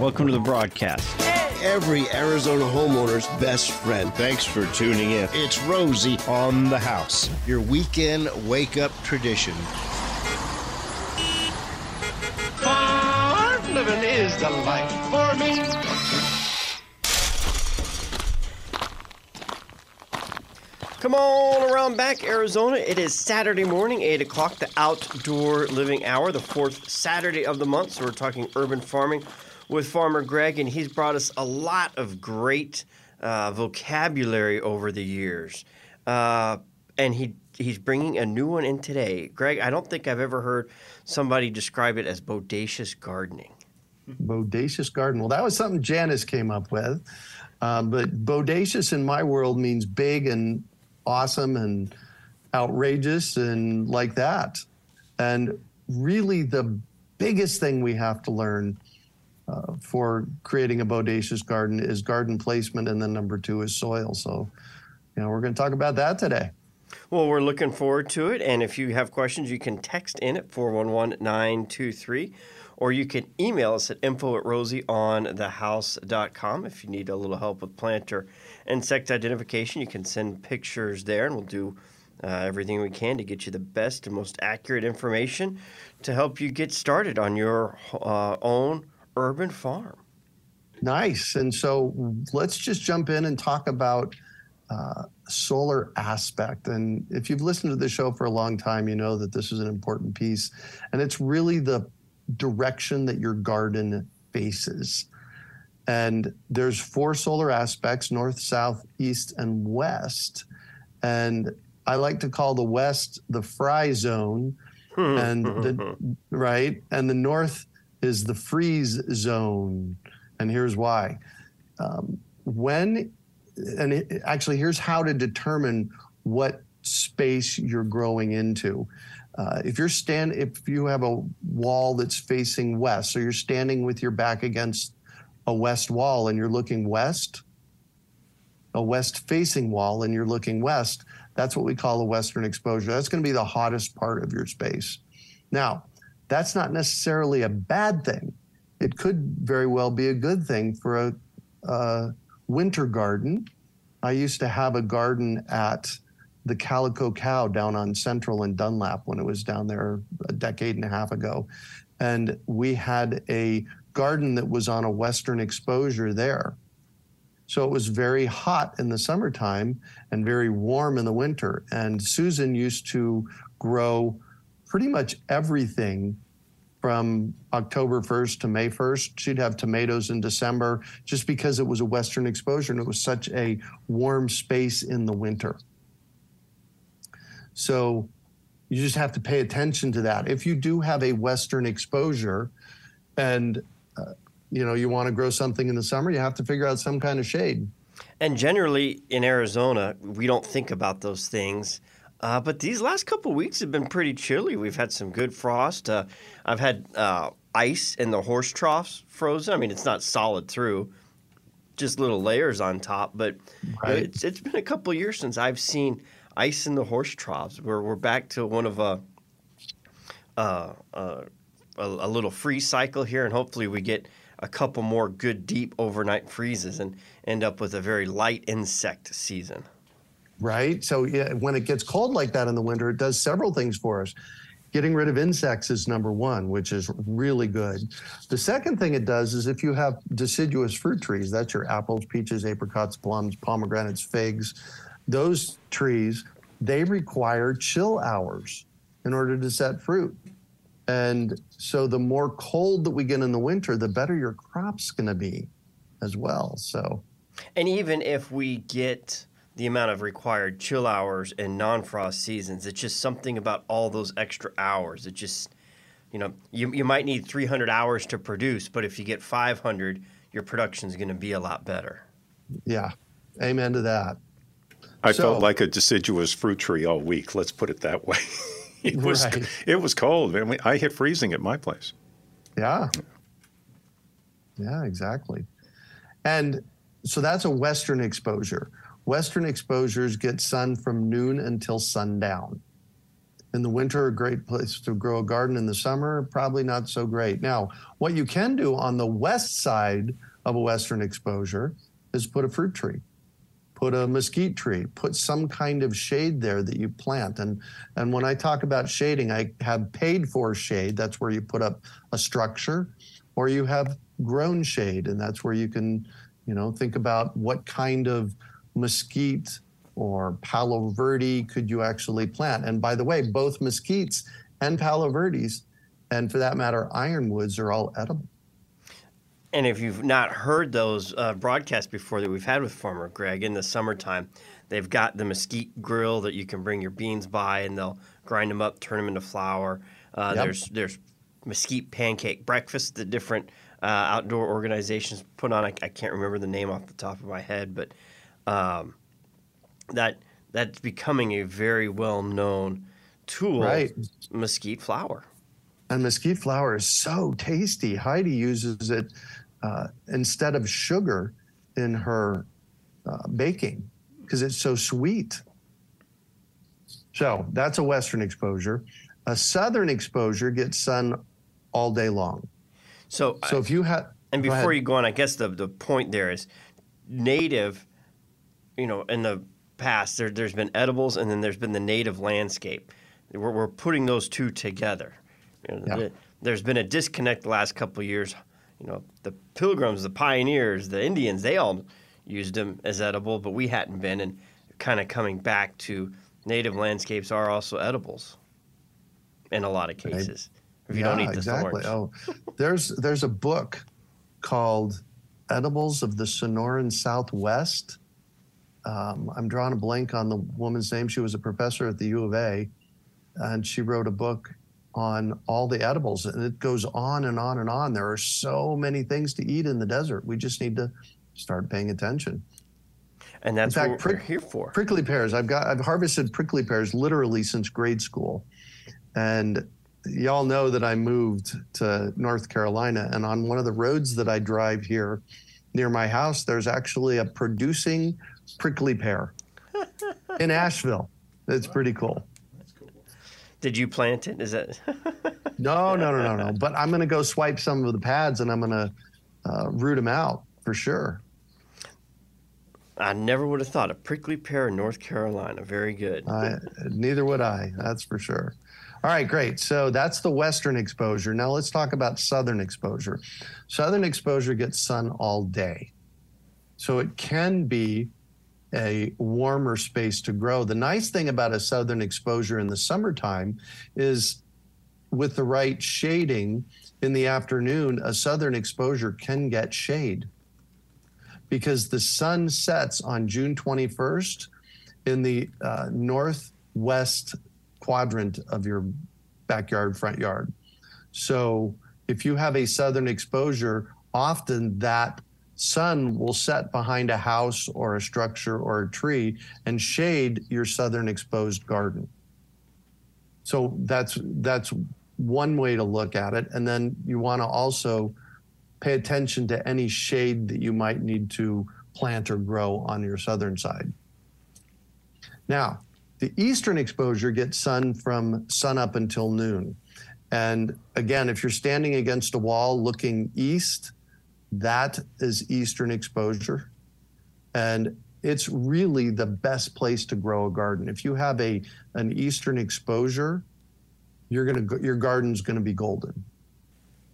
Welcome to the broadcast. Every Arizona homeowner's best friend. Thanks for tuning in. It's Rosie On the house. your weekend wake up tradition. Farm living is the life for me. Come on around back, Arizona. It is Saturday morning, 8 o'clock, the outdoor living hour, the fourth Saturday of the month. So we're talking urban farming with Farmer Greg, and he's brought us a lot of great uh, vocabulary over the years. Uh, and he he's bringing a new one in today. Greg, I don't think I've ever heard somebody describe it as bodacious gardening. bodacious garden. Well, that was something Janice came up with. Uh, but bodacious in my world means big and awesome and outrageous and like that. And really, the biggest thing we have to learn uh, for creating a bodacious garden is garden placement, and then number two is soil. So, you know, we're going to talk about that today. Well, we're looking forward to it. And if you have questions, you can text in at 411 923 or you can email us at info at rosieonthehouse.com. If you need a little help with plant or insect identification, you can send pictures there and we'll do uh, everything we can to get you the best and most accurate information to help you get started on your uh, own urban farm. Nice. And so let's just jump in and talk about uh, solar aspect. And if you've listened to the show for a long time, you know that this is an important piece. And it's really the direction that your garden faces. And there's four solar aspects north, south, east, and west. And I like to call the west the fry zone. and the right and the north is the freeze zone. And here's why. Um, when and it, actually here's how to determine what space you're growing into. Uh, if you're stand if you have a wall that's facing west so you're standing with your back against a west wall and you're looking west a west facing wall and you're looking west that's what we call a western exposure. That's going to be the hottest part of your space. Now that's not necessarily a bad thing it could very well be a good thing for a, a winter garden i used to have a garden at the Calico Cow down on Central and Dunlap when it was down there a decade and a half ago. And we had a garden that was on a western exposure there. So it was very hot in the summertime and very warm in the winter. And Susan used to grow pretty much everything from October 1st to May 1st. She'd have tomatoes in December just because it was a western exposure and it was such a warm space in the winter. So you just have to pay attention to that. If you do have a western exposure and uh, you know you want to grow something in the summer, you have to figure out some kind of shade. And generally in Arizona, we don't think about those things. Uh, but these last couple of weeks have been pretty chilly. We've had some good frost. Uh, I've had uh, ice in the horse troughs frozen. I mean, it's not solid through, just little layers on top. But Right. it's, it's been a couple of years since I've seen ice in the horse troughs. We're, we're back to one of a, uh, uh, a, a little freeze cycle here, and hopefully we get a couple more good deep overnight freezes and end up with a very light insect season. Right? So yeah, when it gets cold like that in the winter, it does several things for us. Getting rid of insects is number one, which is really good. The second thing it does is if you have deciduous fruit trees, that's your apples, peaches, apricots, plums, pomegranates, figs, those trees, they require chill hours in order to set fruit. And so the more cold that we get in the winter, the better your crop's going to be as well. So And even if we get the amount of required chill hours and non-frost seasons, it's just something about all those extra hours. It just, you know, you, you might need 300 hours to produce, but if you get 500, your production's going to be a lot better. yeah, amen to that. I So- felt like a deciduous fruit tree all week. Let's put it that way. it was Right. it was cold. I, mean, I hit freezing at my place. Yeah. Yeah, exactly. And so that's a Western exposure. Western exposures get sun from noon until sundown. In the winter, a great place to grow a garden. In the summer, probably not so great. Now, what you can do on the west side of a western exposure is put a fruit tree put a mesquite tree, put some kind of shade there that you plant. And and when I talk about shading, I have paid for shade. That's where you put up a structure, or you have grown shade, and that's where you can, you know, think about what kind of mesquite or palo verde could you actually plant. And by the way, both mesquites and palo verdes, and for that matter, ironwoods are all edible. And if you've not heard those uh, broadcasts before that we've had with Farmer Greg in the summertime, they've got the mesquite grill that you can bring your beans by, and they'll grind them up, turn them into flour. Uh, yep. There's there's mesquite pancake breakfast that different uh, outdoor organizations put on. I, I, can't remember the name off the top of my head, but um, that that's becoming a very well known tool. Right. Mesquite flour. And mesquite flour is so tasty. Heidi uses it uh, instead of sugar in her uh, baking because it's so sweet. So that's a western exposure. A southern exposure gets sun all day long. So, so if you have, and before go you go on, I guess the the point there is native. You know, in the past, there, there's been edibles, and then there's been the native landscape. We're, we're putting those two together. You know, yeah. the, there's been a disconnect the last couple of years you know, the pilgrims, the pioneers, the Indians, they all used them as edible, but we hadn't been. And kind of coming back to native landscapes are also edibles in a lot of cases. If you yeah, don't eat the exactly. thorns. Oh, there's there's a book called Edibles of the Sonoran Southwest. Um, I'm drawing a blank on the woman's name. She was a professor at the U of A, and she wrote a book on all the edibles and it goes on and on and on. There are so many things to eat in the desert. We just need to start paying attention. And that's fact, what we're here for. prickly pears. I've got i've harvested prickly pears literally since grade school. And y'all know that i moved to north carolina and on one of the roads that i drive here near my house there's actually a producing prickly pear in asheville That's pretty cool did you plant it? Is that? no, no, no, no, no. But I'm going to go swipe some of the pads and I'm going to uh, root them out for sure. I never would have thought a prickly pear in North Carolina. Very good. Uh, neither would I. That's for sure. All right, great. So that's the western exposure. Now let's talk about southern exposure. Southern exposure gets sun all day. So it can be a warmer space to grow. The nice thing about a southern exposure in the summertime is with the right shading in the afternoon, a southern exposure can get shade because the sun sets on June 21st in the uh, northwest quadrant of your backyard, front yard. So if you have a southern exposure, often that sun will set behind a house or a structure or a tree and shade your southern exposed garden. So that's that's one way to look at it and then you want to also pay attention to any shade that you might need to plant or grow on your southern side. Now, the eastern exposure gets sun from sun up until noon. And again, if you're standing against a wall looking east, that is eastern exposure. And it's really the best place to grow a garden. If you have a an eastern exposure, you're going to your garden's going to be golden.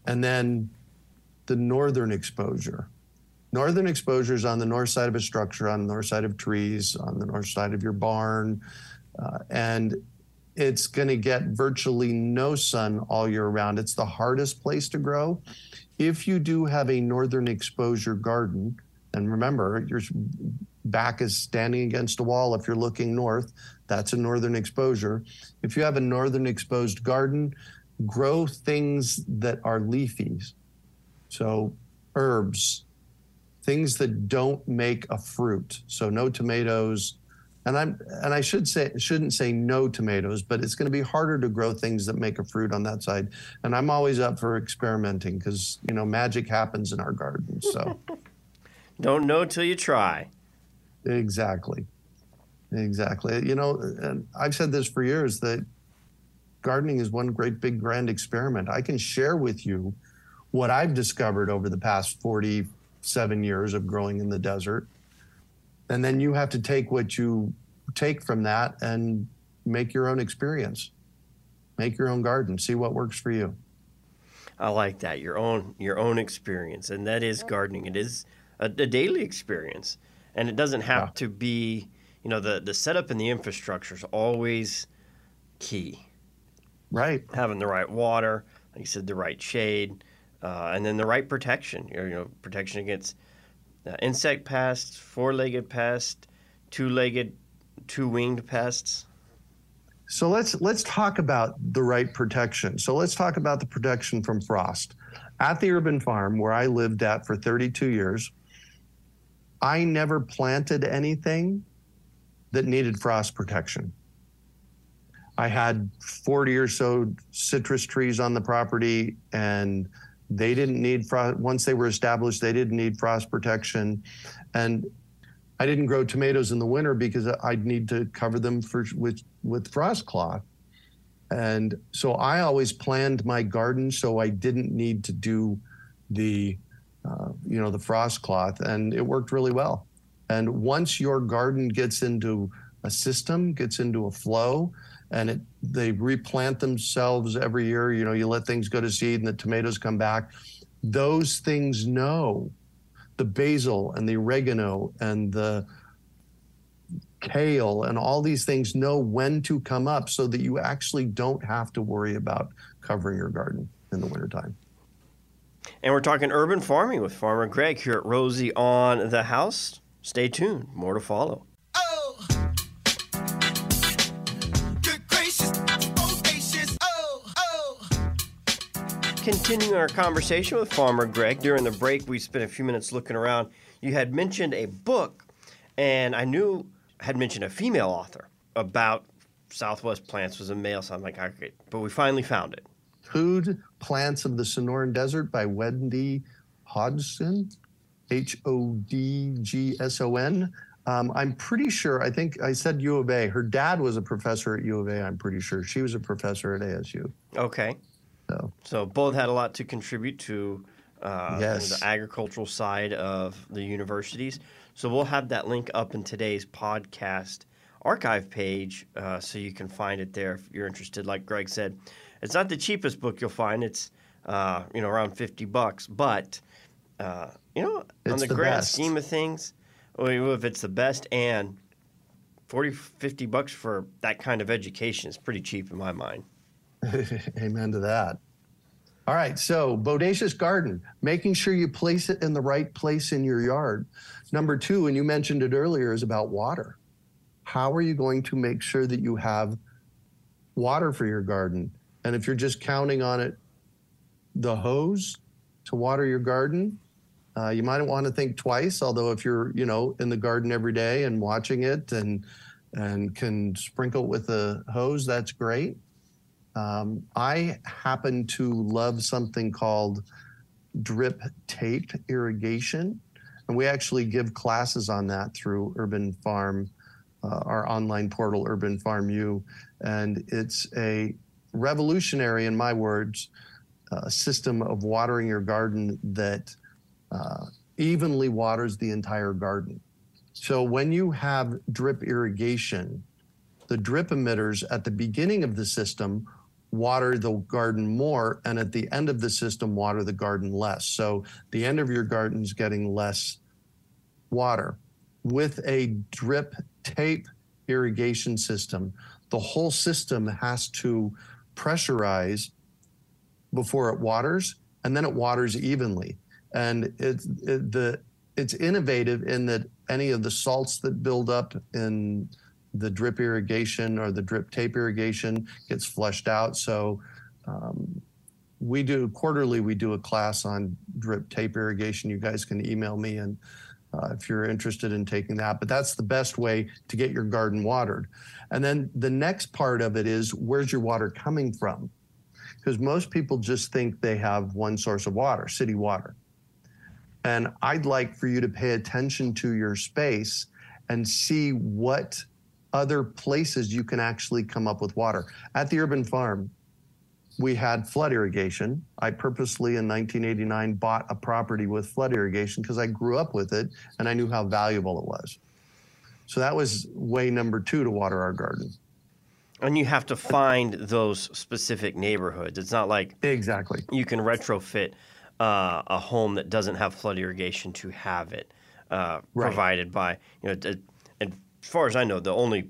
And then the northern exposure. Northern exposure is on the north side of a structure, on the north side of trees, on the north side of your barn, uh, and it's going to get virtually no sun all year round. It's the hardest place to grow if you do have a northern exposure garden, and remember, your back is standing against a wall. If you're looking north, that's a northern exposure. If you have a northern exposed garden, grow things that are leafy. So, herbs, things that don't make a fruit. So, no tomatoes, and I'm and I should say shouldn't say no tomatoes, but it's going to be harder to grow things that make a fruit on that side. And I'm always up for experimenting because you know magic happens in our garden. So don't know till you try. Exactly, exactly. You know, and I've said this for years that gardening is one great big grand experiment. I can share with you what I've discovered over the past 47 years of growing in the desert. And then you have to take what you take from that and make your own experience. Make your own garden, see what works for you. I like that your own your own experience, and that is gardening. It is a, a daily experience, and it doesn't have Yeah. to be. You know, the the setup and the infrastructure is always key. Right. Having the right water, like you said, the right shade, uh, and then the right protection. You know, protection against uh, insect pests, four-legged pests, two-legged, two-winged pests. So let's let's talk about the right protection. So let's talk about the protection from frost. At the urban farm where I lived at for 32 years, I never planted anything that needed frost protection. I had 40 or so citrus trees on the property and they didn't need frost once they were established they didn't need frost protection and I didn't grow tomatoes in the winter because I'd need to cover them for with with frost cloth. And so I always planned my garden so I didn't need to do the uh, you know the frost cloth and it worked really well. And once your garden gets into a system, gets into a flow, and it they replant themselves every year, you know, you let things go to seed and the tomatoes come back. Those things know the basil and the oregano and the kale and all these things know when to come up so that you actually don't have to worry about covering your garden in the wintertime. And we're talking urban farming with Farmer Greg here at Rosie on the House. Stay tuned. More to follow. Continuing our conversation with Farmer Greg, during the break, we spent a few minutes looking around. You had mentioned a book, and I knew had mentioned a female author about Southwest plants was a male. So I'm like, okay, but we finally found it. Food Plants of the Sonoran Desert by Wendy Hodgson, H O D G S O N. Um, I'm pretty sure, I think I said U of A. Her dad was a professor at U of A, I'm pretty sure. She was a professor at ASU. Okay. So, So both had a lot to contribute to uh, Yes. the agricultural side of the universities. So we'll have that link up in today's podcast archive page, uh, so you can find it there if you're interested. Like Greg said, it's not the cheapest book you'll find. It's uh, you know around fifty bucks, but uh, you know on the, the grand best. scheme of things, well, if it's the best and 40, 50 bucks for that kind of education is pretty cheap in my mind. Amen to that. All right, so bodacious garden, making sure you place it in the right place in your yard. Number two, and you mentioned it earlier, is about water. How are you going to make sure that you have water for your garden? And if you're just counting on it, the hose to water your garden, uh, you might want to think twice. Although if you're, you know, in the garden every day and watching it and and can sprinkle with a hose, that's great. Um, I happen to love something called drip tape irrigation. And we actually give classes on that through Urban Farm, uh, our online portal, Urban Farm U. And it's a revolutionary, in my words, uh, system of watering your garden that uh, evenly waters the entire garden. So when you have drip irrigation, the drip emitters at the beginning of the system water the garden more, and at the end of the system, water the garden less. So the end of your garden is getting less water. With a drip tape irrigation system, the whole system has to pressurize before it waters, and then it waters evenly. And it's it, the it's innovative in that any of the salts that build up in the drip irrigation or the drip tape irrigation gets flushed out. So um, we do quarterly. We do a class on drip tape irrigation. You guys can email me and uh, if you're interested in taking that. But that's the best way to get your garden watered. And then the next part of it is where's your water coming from? Because most people just think they have one source of water, city water. And I'd like for you to pay attention to your space and see what other places you can actually come up with water. At the urban farm, we had flood irrigation. I purposely in 1989 bought a property with flood irrigation because I grew up with it and I knew how valuable it was. So that was way number two to water our garden. And you have to find those specific neighborhoods. It's not like Exactly. you can retrofit uh, a home that doesn't have flood irrigation to have it uh, Right. provided by you know. As far as I know, the only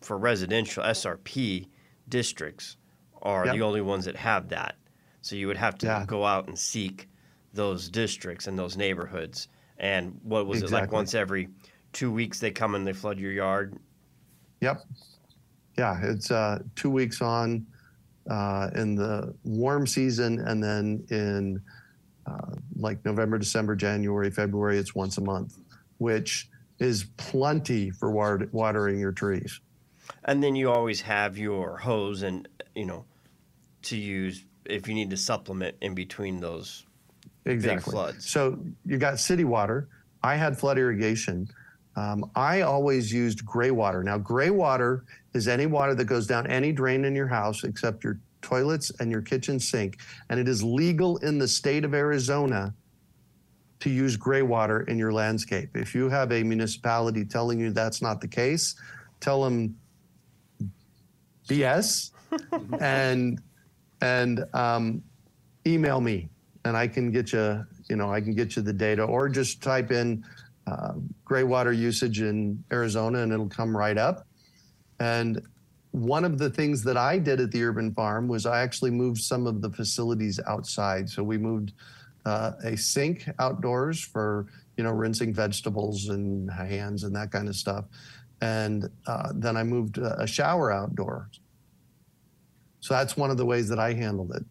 for residential SRP districts are Yep. the only ones that have that. So you would have to Yeah. go out and seek those districts and those neighborhoods. And what was it like? Once every two weeks they come and they flood your yard. Yep. Yeah, it's uh, two weeks on uh, in the warm season, and then in uh, like November, December, January, February, it's once a month, which is plenty for watering your trees. And then you always have your hose and you know to use if you need to supplement in between those. Exactly. floods. So you got city water. I had flood irrigation. Um, I always used gray water. Now, gray water is any water that goes down any drain in your house except your toilets and your kitchen sink. And it is legal in the state of Arizona to use gray water in your landscape. If you have a municipality telling you that's not the case, tell them BS and and um, email me and I can get you, you know, I can get you the data, or just type in uh, gray water usage in Arizona, and it'll come right up. And one of the things that I did at the urban farm was I actually moved some of the facilities outside. So we moved uh, a sink outdoors for you know rinsing vegetables and hands and that kind of stuff, and uh, then I moved a shower outdoors. So that's one of the ways that I handled it.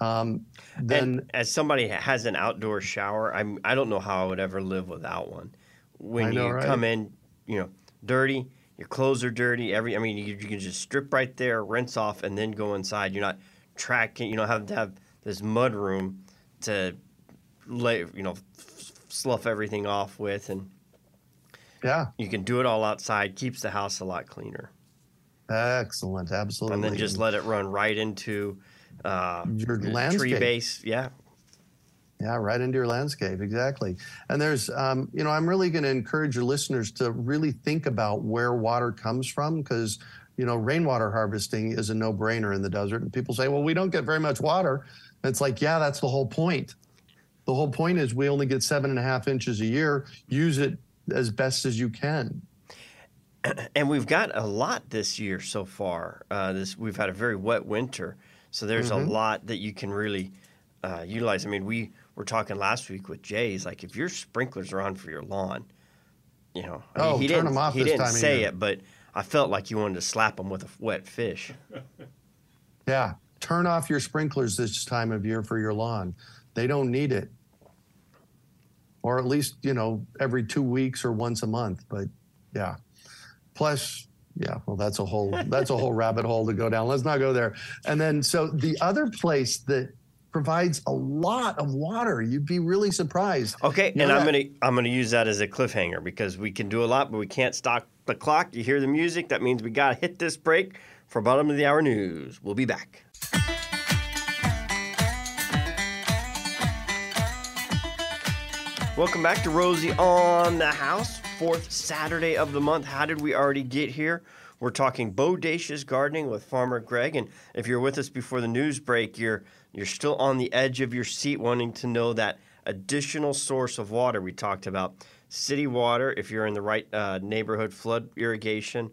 Um, then and as somebody has an outdoor shower, I'm I don't know how I would ever live without one. When know, you right? come in, you know, dirty, your clothes are dirty. Every I mean, you, you can just strip right there, rinse off, and then go inside. You're not tracking. You don't have to have this mud room to lay, you know, f- slough everything off with, and yeah, you can do it all outside. Keeps the house a lot cleaner, excellent, absolutely. and then just let it run right into uh, Your tree landscape. base. Yeah, Yeah, right into your landscape, exactly. And there's, um, you know, I'm really going to encourage your listeners to really think about where water comes from because, you know, rainwater harvesting is a no brainer in the desert. And people say, well, we don't get very much water. And it's like, yeah, that's the whole point. The whole point is we only get seven and a half inches a year. Use it as best as you can. and we've got a lot this year so far. Uh, this we've had a very wet winter, so there's Mm-hmm. a lot that you can really uh, utilize. I mean, we were talking last week with Jay's like if your sprinklers are on for your lawn, you know, I mean, Oh, he turn didn't 'em off he didn't say year. it, but I felt like you wanted to slap him with a wet fish. Yeah. Turn off your sprinklers this time of year for your lawn. They don't need it. Or at least, you know, every two weeks or once a month. But yeah. Plus, yeah, well, that's a whole that's a whole rabbit hole to go down. Let's not go there. And then so the other place that provides a lot of water, you'd be really surprised. Okay, You and I'm gonna I'm gonna use that as a cliffhanger because we can do a lot, but we can't stop the clock. You hear the music? That means we gotta hit this break for bottom of the hour news. We'll be back. Welcome back to Rosie on the House, fourth Saturday of the month. How did we already get here? We're talking bodacious gardening with Farmer Greg, and if you're with us before the news break, you're you're still on the edge of your seat, wanting to know that additional source of water we talked about. City water, if you're in the right uh, neighborhood, flood irrigation,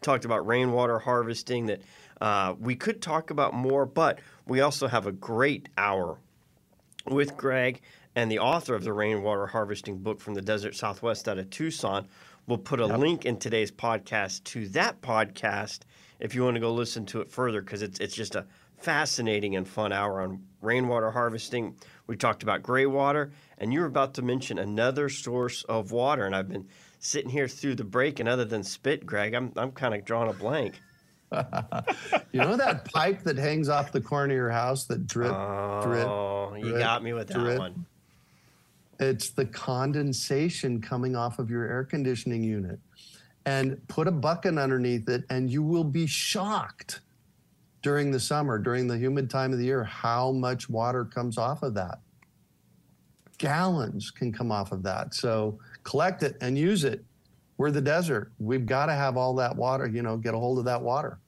talked about rainwater harvesting that uh, we could talk about more, but we also have a great hour with Greg and the author of the rainwater harvesting book from the desert southwest out of Tucson. We'll put a link in today's podcast to that podcast if you want to go listen to it further because it's, it's just a fascinating and fun hour on rainwater harvesting. We talked about gray water, and you were about to mention another source of water. And I've been sitting here through the break, and other than spit, Greg, I'm, I'm kind of drawing a blank. You know that pipe that hangs off the corner of your house that drip, drip, Oh, you drip, got me with that drip. one. It's the condensation coming off of your air conditioning unit. and put a bucket underneath it, and you will be shocked during the summer, during the humid time of the year, how much water comes off of that. Gallons can come off of that. So collect it and use it. We're the desert. We've got to have all that water, you know, get a hold of that water.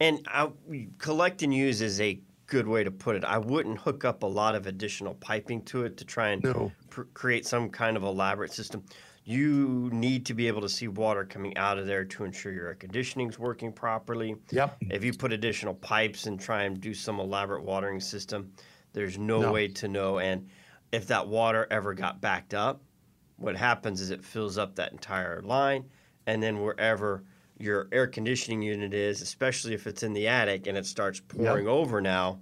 And I, collect and use is a good way to put it. I wouldn't hook up a lot of additional piping to it to try and No. Pr- create some kind of elaborate system. You need to be able to see water coming out of there to ensure your air conditioning is working properly. Yep. If you put additional pipes and try and do some elaborate watering system, there's no, No. way to know. And if that water ever got backed up, what happens is it fills up that entire line, and then wherever your air conditioning unit is, especially if it's in the attic and it starts pouring over now,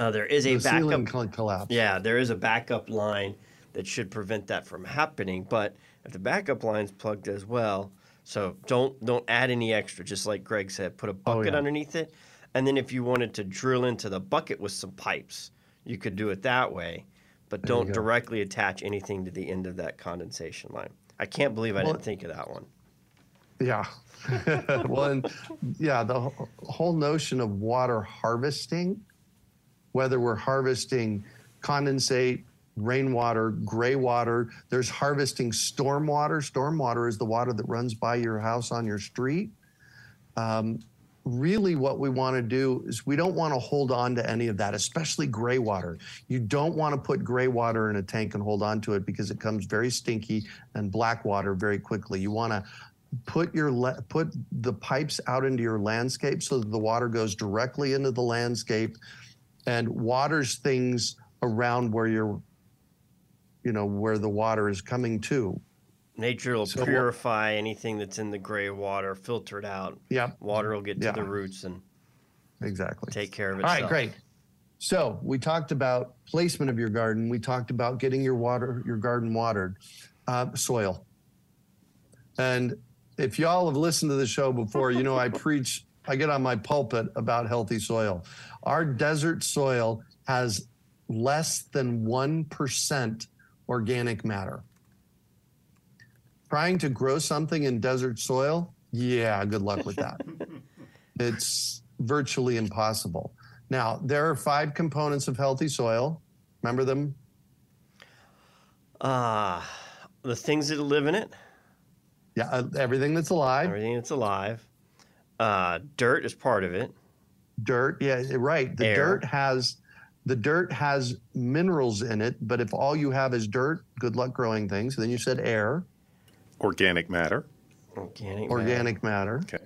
uh, there is a The backup. collapse. Yeah, there is a backup line that should prevent that from happening. But if the backup line's plugged as well, so don't don't add any extra. Just like Greg said, put a bucket Oh, yeah. underneath it, and then if you wanted to drill into the bucket with some pipes, you could do it that way. But There don't directly attach anything to the end of that condensation line. I can't believe I Well- didn't think of that one. Yeah. well, and yeah, the whole notion of water harvesting, whether we're harvesting condensate, rainwater, gray water, there's harvesting stormwater. Stormwater is the water that runs by your house on your street. Um, really, what we want to do is we don't want to hold on to any of that, especially gray water. You don't want to put gray water in a tank and hold on to it because it comes very stinky and black water very quickly. You want to put your put the pipes out into your landscape so that the water goes directly into the landscape and waters things around where you're you know where the water is coming to Nature will So purify anything that's in the gray water, filter it out. Yeah. Water will get to Yeah. the roots and exactly take care of all itself. right great so we talked about placement of your garden we talked about getting your water your garden watered uh, soil and if y'all have listened to the show before you know i preach i get on my pulpit about healthy soil. Our desert soil has less than 1% organic matter. Trying to grow something in desert soil? Yeah good luck with that. It's virtually impossible. Now there are five components of healthy soil. Remember them? Ah, the things that live in it, yeah uh, everything that's alive. Everything that's alive. Uh, dirt is part of it. dirt yeah right the Air. dirt has the dirt has minerals in it but if all you have is dirt good luck growing things then you said air Organic matter. Organic. matter. organic matter Okay.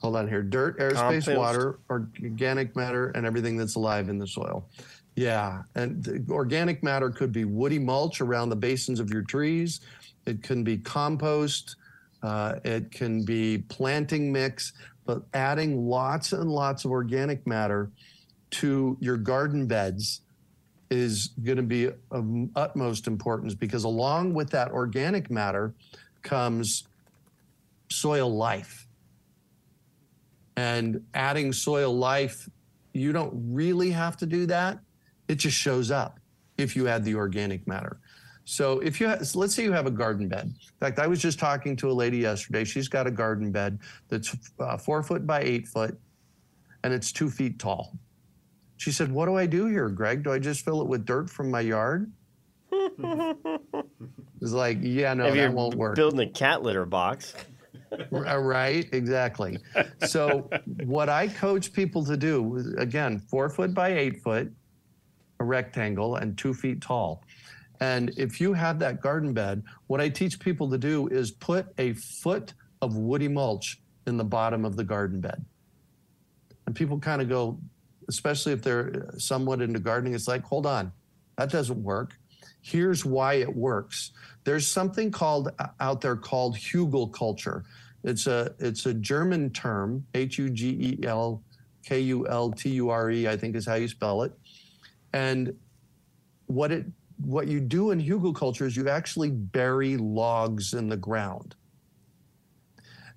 hold on here dirt airspace Compost. water organic matter and everything that's alive in the soil yeah and the organic matter could be woody mulch around the basins of your trees it can be compost uh, it can be planting mix but adding lots and lots of organic matter to your garden beds is going to be of utmost importance because along with that organic matter comes soil life and adding soil life, you don't really have to do that. It just shows up if you add the organic matter. So if you ha- so let's say you have a garden bed. In fact, I was just talking to a lady yesterday. She's got a garden bed that's uh, four foot by eight foot, and it's two feet tall. She said, "What do I do here, Greg? Do I just fill it with dirt from my yard?" it's like, yeah, no, if that you're won't work. building a cat litter box, Right, exactly. So, what I coach people to do is, again, four foot by eight foot, a rectangle, and two feet tall. And if you have that garden bed, what I teach people to do is put a foot of woody mulch in the bottom of the garden bed. And people kind of go, especially if they're uh, somewhat into gardening, it's like, hold on, that doesn't work. Here's why it works. There's something called uh, out there called hugelkultur. It's a it's a German term, H U G E L K U L T U R E, I think is how you spell it. And what it what you do in hugelkultur is you actually bury logs in the ground.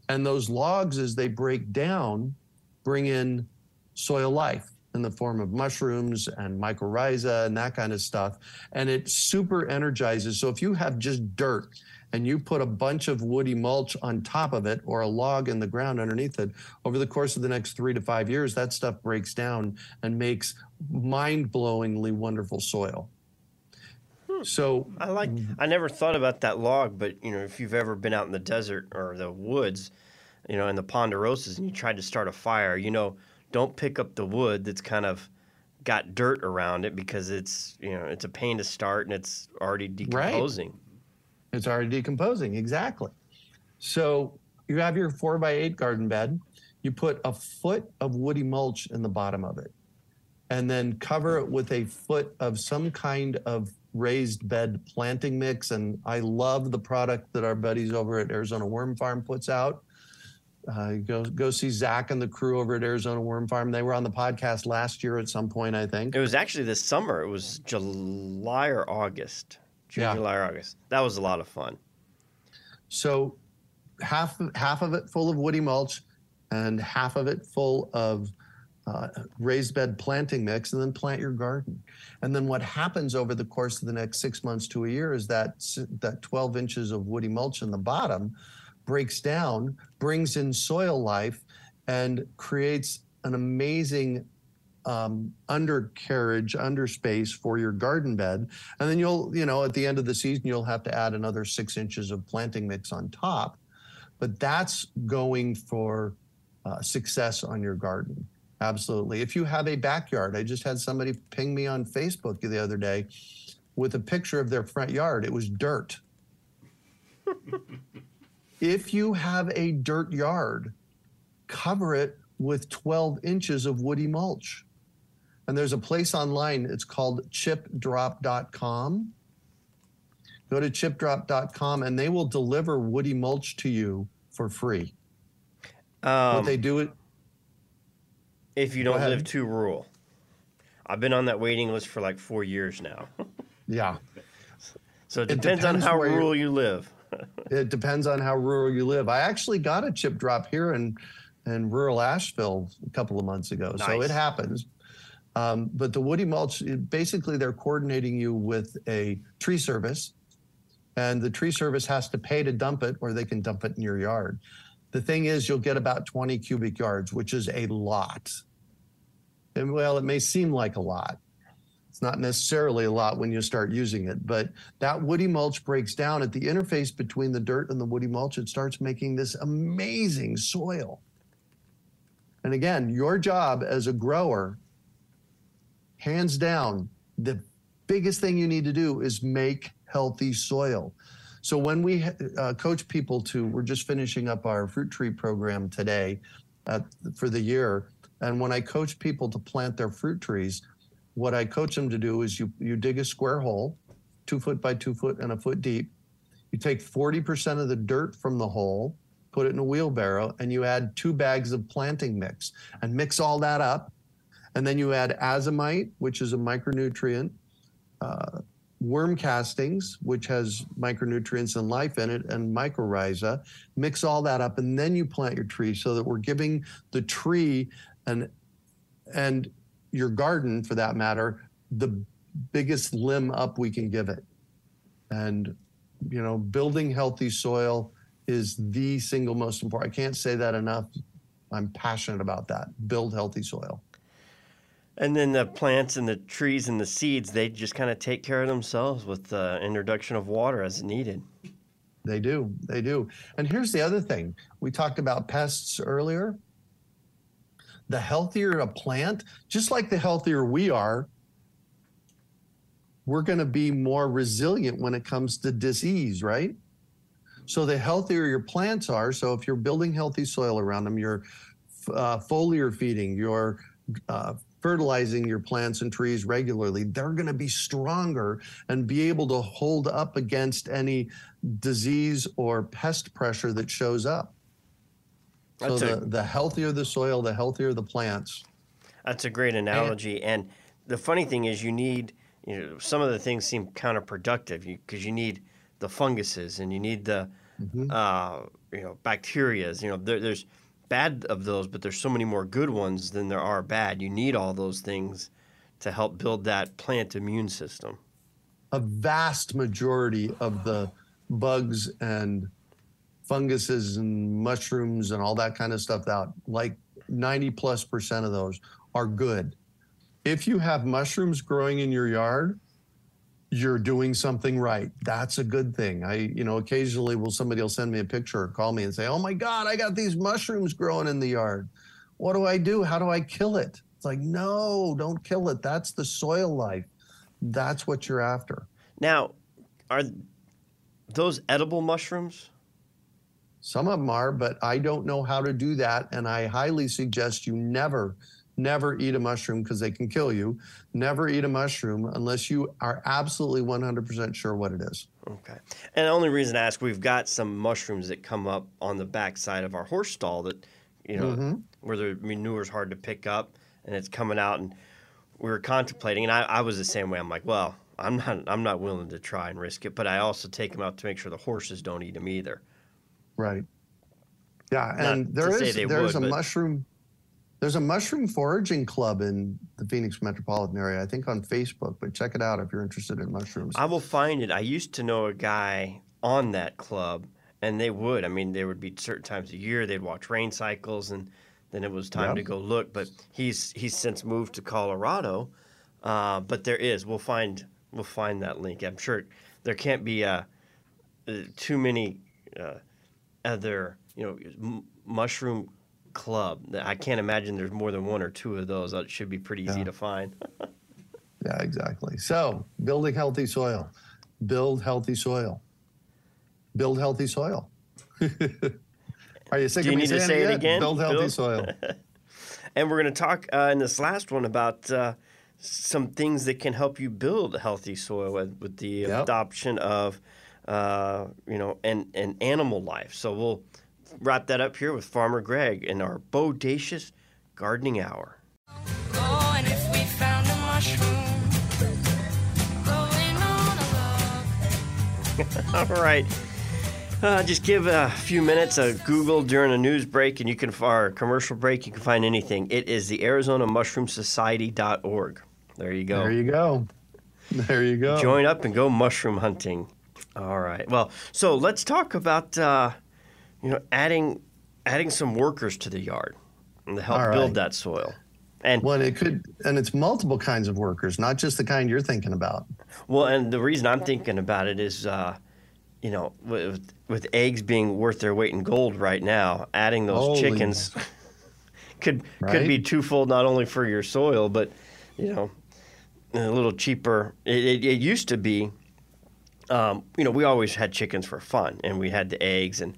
And those logs, as they break down, bring in soil life. in the form of mushrooms and mycorrhiza and that kind of stuff. And it super energizes. So if you have just dirt and you put a bunch of woody mulch on top of it or a log in the ground underneath it, over the course of the next three to five years, that stuff breaks down and makes mind blowingly wonderful soil. So I like. Mm-hmm. I never thought about that log, but you know, if you've ever been out in the desert or the woods, you know, in the ponderosas, and you tried to start a fire, you know, don't pick up the wood that's kind of got dirt around it because it's you know it's a pain to start and it's already decomposing. Right. It's already decomposing. Exactly. So you have your four by eight garden bed. You put a foot of woody mulch in the bottom of it, and then cover it with a foot of some kind of raised bed planting mix. And I love the product that our buddies over at Arizona Worm Farm puts out. Uh, go go see Zach and the crew over at Arizona Worm Farm. They were on the podcast last year at some point, I think. It was actually this summer. It was July or August. June, Yeah. July or August. That was a lot of fun. So half half of it full of woody mulch, and half of it full of uh, raised bed planting mix, and then plant your garden. And then what happens over the course of the next six months to a year is that that 12 inches of woody mulch in the bottom breaks down, brings in soil life, and creates an amazing um, undercarriage, underspace for your garden bed. And then you'll, you know, at the end of the season, you'll have to add another six inches of planting mix on top. But that's going for uh, success on your garden. Absolutely. If you have a backyard, I just had somebody ping me on Facebook the other day with a picture of their front yard. It was dirt. if you have a dirt yard, cover it with 12 inches of woody mulch. And there's a place online, it's called chipdrop.com. Go to chipdrop.com and they will deliver woody mulch to you for free. what Um, they do it if you don't live too rural. I've been on that waiting list for like four years now. yeah, So it It depends, on how rural you live. it depends on how rural you live. I actually got a chip drop here in in rural Asheville a couple of months ago, so it happens. Um, but the woody mulch, basically, they're coordinating you with a tree service, and the tree service has to pay to dump it, or they can dump it in your yard. The thing is, you'll get about 20 cubic yards, which is a lot. And well, it may seem like a lot. It's not necessarily a lot when you start using it, but that woody mulch breaks down at the interface between the dirt and the woody mulch. It starts making this amazing soil. And again, your job as a grower, hands down, the biggest thing you need to do is make healthy soil. So when we uh, coach people to, we're just finishing up our fruit tree program today at, for the year. And when I coach people to plant their fruit trees, what I coach them to do is you, you dig a square hole, two foot by two foot and a foot deep. You take 40% of the dirt from the hole, put it in a wheelbarrow, and you add two bags of planting mix and mix all that up. And then you add azomite, which is a micronutrient, uh, worm castings, which has micronutrients and life in it, and mycorrhiza. Mix all that up, and then you plant your tree so that we're giving the tree and and your garden, for that matter, the biggest limb up we can give it. And you know, building healthy soil is the single most important. I can't say that enough. I'm passionate about that. Build healthy soil. And then the plants and the trees and the seeds, they just kind of take care of themselves with the introduction of water as needed. They do. They do. And here's the other thing we talked about pests earlier. The healthier a plant, just like the healthier we are, we're going to be more resilient when it comes to disease, right? So the healthier your plants are, so if you're building healthy soil around them, you're uh, foliar feeding, you're uh, fertilizing your plants and trees regularly, they're going to be stronger and be able to hold up against any disease or pest pressure that shows up. So That's a- the, the healthier the soil, the healthier the plants. That's a great analogy. And the funny thing is, you need, you know, some of the things seem counterproductive because you, need the funguses and you need the, uh, you know, bacterias. You know, there, there's bad of those, but there's so many more good ones than there are bad. You need all those things to help build that plant immune system. a vast majority of the bugs and funguses and mushrooms and all that kind of stuff out like 90 plus percent of those are good if you have mushrooms growing in your yard you're doing something right. That's a good thing. I you know occasionally will somebody will send me a picture or call me and say oh my god i got these mushrooms growing in the yard. What do i do? How do i kill it? It's like no don't kill it. That's the soil life. That's what you're after. Now, are those edible mushrooms? Some of them are, but I don't know how to do that. And I highly suggest you never, never eat a mushroom because they can kill you. Never eat a mushroom unless you are absolutely 100% sure what it is. Okay. And the only reason I ask, we've got some mushrooms that come up on the backside of our horse stall that, you know, mm-hmm. where the manure is hard to pick up and it's coming out. And we were contemplating, and I, I was the same way. I'm like, well, I'm not, I'm not willing to try and risk it, but I also take them out to make sure the horses don't eat them either. Right. Yeah. Not And to there is, there's would, a mushroom, there's a mushroom foraging club in the Phoenix metropolitan area, I think on Facebook, but check it out if you're interested in mushrooms. I will find it. I used to know a guy on that club, and they would. I mean, there would be certain times a year they'd watch rain cycles, and then it was time Yep. to go look. But he's he's since moved to Colorado. Uh, but there is. We'll find we'll find that link. I'm sure there can't be uh, uh, too many uh, other you know m- mushroom club. I can't imagine there's more than one or two of those. It should be pretty easy Yeah. to find. Yeah, exactly. So, building healthy soil, build healthy soil, build healthy soil. Are you sick Do of you me need to saying say it yet? again, Build healthy Bill? soil. And we're going to talk uh, in this last one about uh, some things that can help you build healthy soil with, with the Yep. adoption of, uh, you know, an, an animal life. So we'll wrap that up here with Farmer Greg in our bodacious gardening hour. Oh, and if we found a mushroom growing on a log. All right. Uh, just give a few minutes a Google during a news break, and you can, or a commercial break, you can find anything. It is the Arizona Mushroom Society.org. There you go. There you go. There you go. Join up and go mushroom hunting. All right. Well, so let's talk about uh, you know adding adding some workers to the yard to help All build that soil. And Well, it could, and it's multiple kinds of workers, not just the kind you're thinking about. well, and the reason I'm thinking about it is, uh, you know, with with eggs being worth their weight in gold right now, adding those Holy- chickens could could be twofold, not only for your soil, but you know, a little cheaper. It, it, it used to be, um, you know, we always had chickens for fun, and we had the eggs, and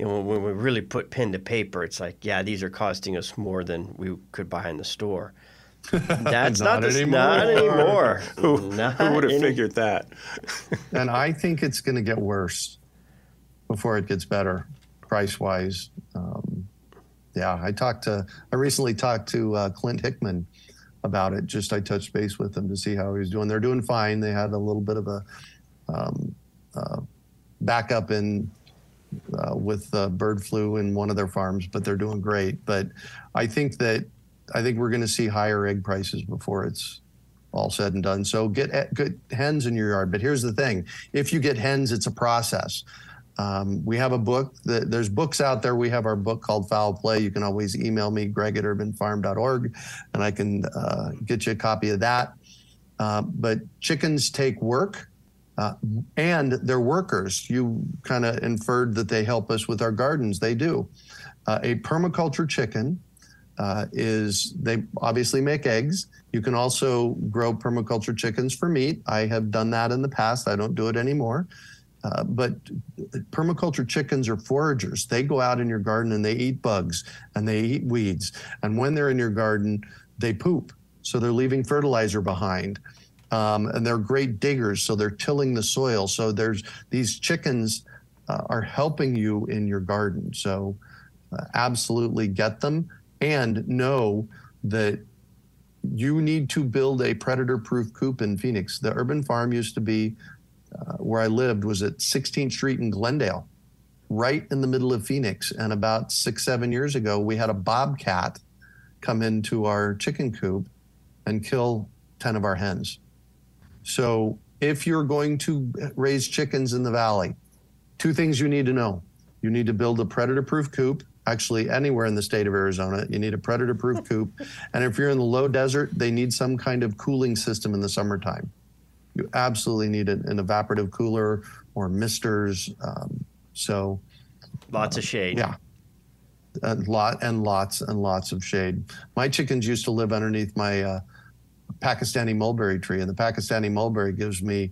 you know, when we really put pen to paper, it's like, yeah, these are costing us more than we could buy in the store. That's not, Not the, anymore. Not anymore. Who, Not who would have any- figured that? and I think it's going to get worse before it gets better, price wise. Um, yeah, I talked to, I recently talked to uh, Clint Hickman about it. Just I touched base with him to see how he was doing. They're doing fine. They had a little bit of a um, uh, backup in uh, with uh, bird flu in one of their farms, but they're doing great. But I think that I think we're going to see higher egg prices before it's all said and done. So get good hens in your yard. But here's the thing: if you get hens, it's a process. Um, we have a book. That, there's books out there. We have our book called Foul Play. You can always email me, Greg at urbanfarm.org, and I can uh, get you a copy of that. Uh, but chickens take work. Uh, and they're workers. You kind of inferred that they help us with our gardens. They do. Uh, a permaculture chicken uh, is they obviously make eggs. You can also grow permaculture chickens for meat. I have done that in the past. I don't do it anymore. Uh, but permaculture chickens are foragers. They go out in your garden and they eat bugs and they eat weeds. And when they're in your garden, they poop. So they're leaving fertilizer behind. Um, and they're great diggers. So they're tilling the soil. So there's these chickens uh, are helping you in your garden. So uh, absolutely get them and know that you need to build a predator proof coop in Phoenix. The urban farm used to be uh, where I lived was at 16th Street in Glendale. right in the middle of Phoenix. And about six, seven years ago, we had a bobcat come into our chicken coop and kill 10 of our hens. So if you're going to raise chickens in the valley, two things you need to know. You need to build a predator proof coop. Actually, anywhere in the state of Arizona, you need a predator proof coop. And if you're in the low desert, they need some kind of cooling system in the summertime. You absolutely need an, an evaporative cooler or misters. Um, so, Lots of shade. yeah. A lot and lots and lots of shade. My chickens used to live underneath my uh, Pakistani mulberry tree, and the Pakistani mulberry gives me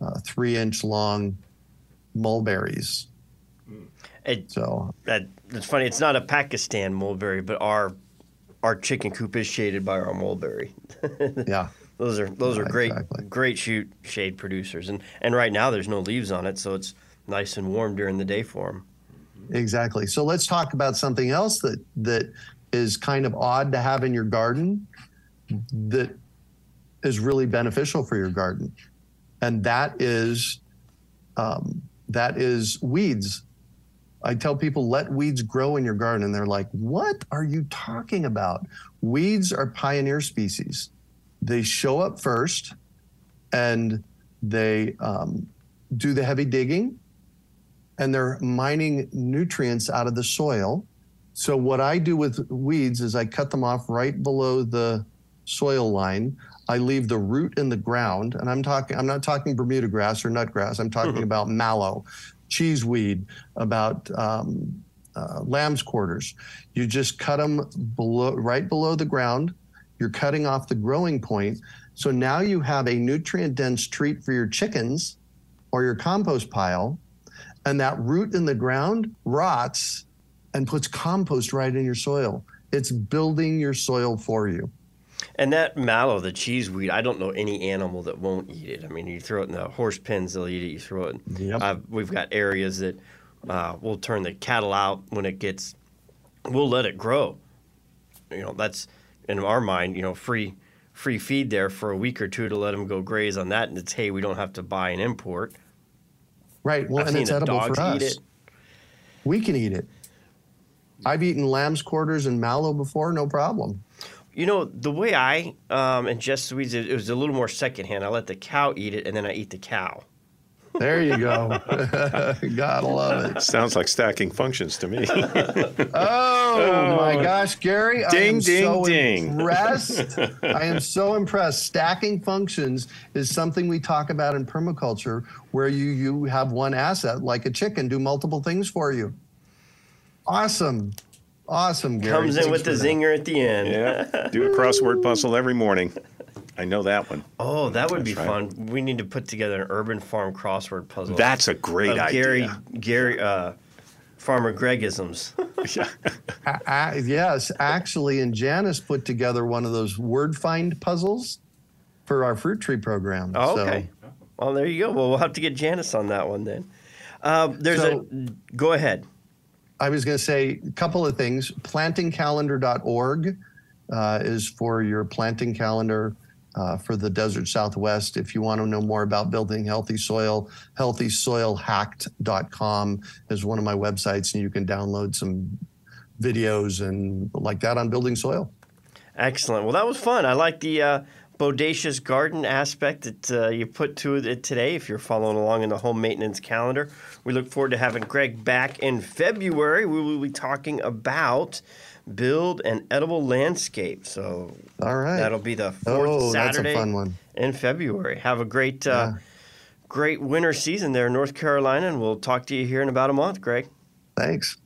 uh, three inch long mulberries. It, So, that, it's funny. It's not a Pakistan mulberry, but our our chicken coop is shaded by our mulberry. yeah. Those are those are great exactly. great shoot shade producers, and and right now there's no leaves on it, so it's nice and warm during the day for them. Exactly. So let's talk about something else that that is kind of odd to have in your garden that is really beneficial for your garden, and that is um, that is weeds. I tell people let weeds grow in your garden, and they're like, "What are you talking about?" Weeds are pioneer species. They show up first, and they um, do the heavy digging and they're mining nutrients out of the soil. So what I do with weeds is I cut them off right below the soil line. I leave the root in the ground, and I'm talking. I'm not talking Bermuda grass or nut grass. I'm talking about mallow, cheeseweed, about um, uh, lamb's quarters. You just cut them below, right below the ground. You're cutting off the growing point. So now you have a nutrient dense treat for your chickens or your compost pile and that root in the ground rots and puts compost right in your soil. It's building your soil for you. And that mallow, the cheese cheeseweed, I don't know any animal that won't eat it. I mean, you throw it in the horse pens, they'll eat it. You throw it. Yep. Uh, we've got areas that uh, we'll turn the cattle out when it gets. We'll let it grow. You know, that's in our mind. You know, free free feed there for a week or two to let them go graze on that, and it's hay we don't have to buy and import. Right. Well, I've and it's edible for us. We can eat it. I've eaten lamb's quarters and mallow before, no problem. You know, the way I um, ingest weeds, it, it was a little more secondhand. I let the cow eat it, and then I eat the cow. There you go. Gotta love it. Sounds like stacking functions to me. Oh, my gosh, Gary! I Ding, am ding, so ding. Impressed. I am so impressed. Stacking functions is something we talk about in permaculture, where you you have one asset like a chicken do multiple things for you. Awesome, awesome, Gary. Comes in Thanks with the that. zinger at the end. yeah. Do a crossword puzzle every morning. I know that one. Oh, that would be That's fun. We need to put together an urban farm crossword puzzle. That's a great of idea. Gary, Gary, uh, Farmer Gregisms. A- a- yes, actually, and Janice put together one of those word find puzzles for our fruit tree program. Oh, So- okay. Well, there you go. Well, we'll have to get Janice on that one then. Um, there's So- a. Go ahead. I was going to say a couple of things. Plantingcalendar.org uh, is for your planting calendar uh, for the desert Southwest. If you want to know more about building healthy soil, healthysoilhacked.com is one of my websites, and you can download some videos and like that on building soil. Excellent. Well, that was fun. I like the uh, bodacious garden aspect that uh, you put to it today. If you're following along in the home maintenance calendar, we look forward to having Greg back in February. We will be talking about build an edible landscape. So All right. that'll be the fourth Oh, that's a Saturday fun one. in February. Have a great, uh, Yeah. great winter season there in North Carolina, and we'll talk to you here in about a month, Greg. Thanks.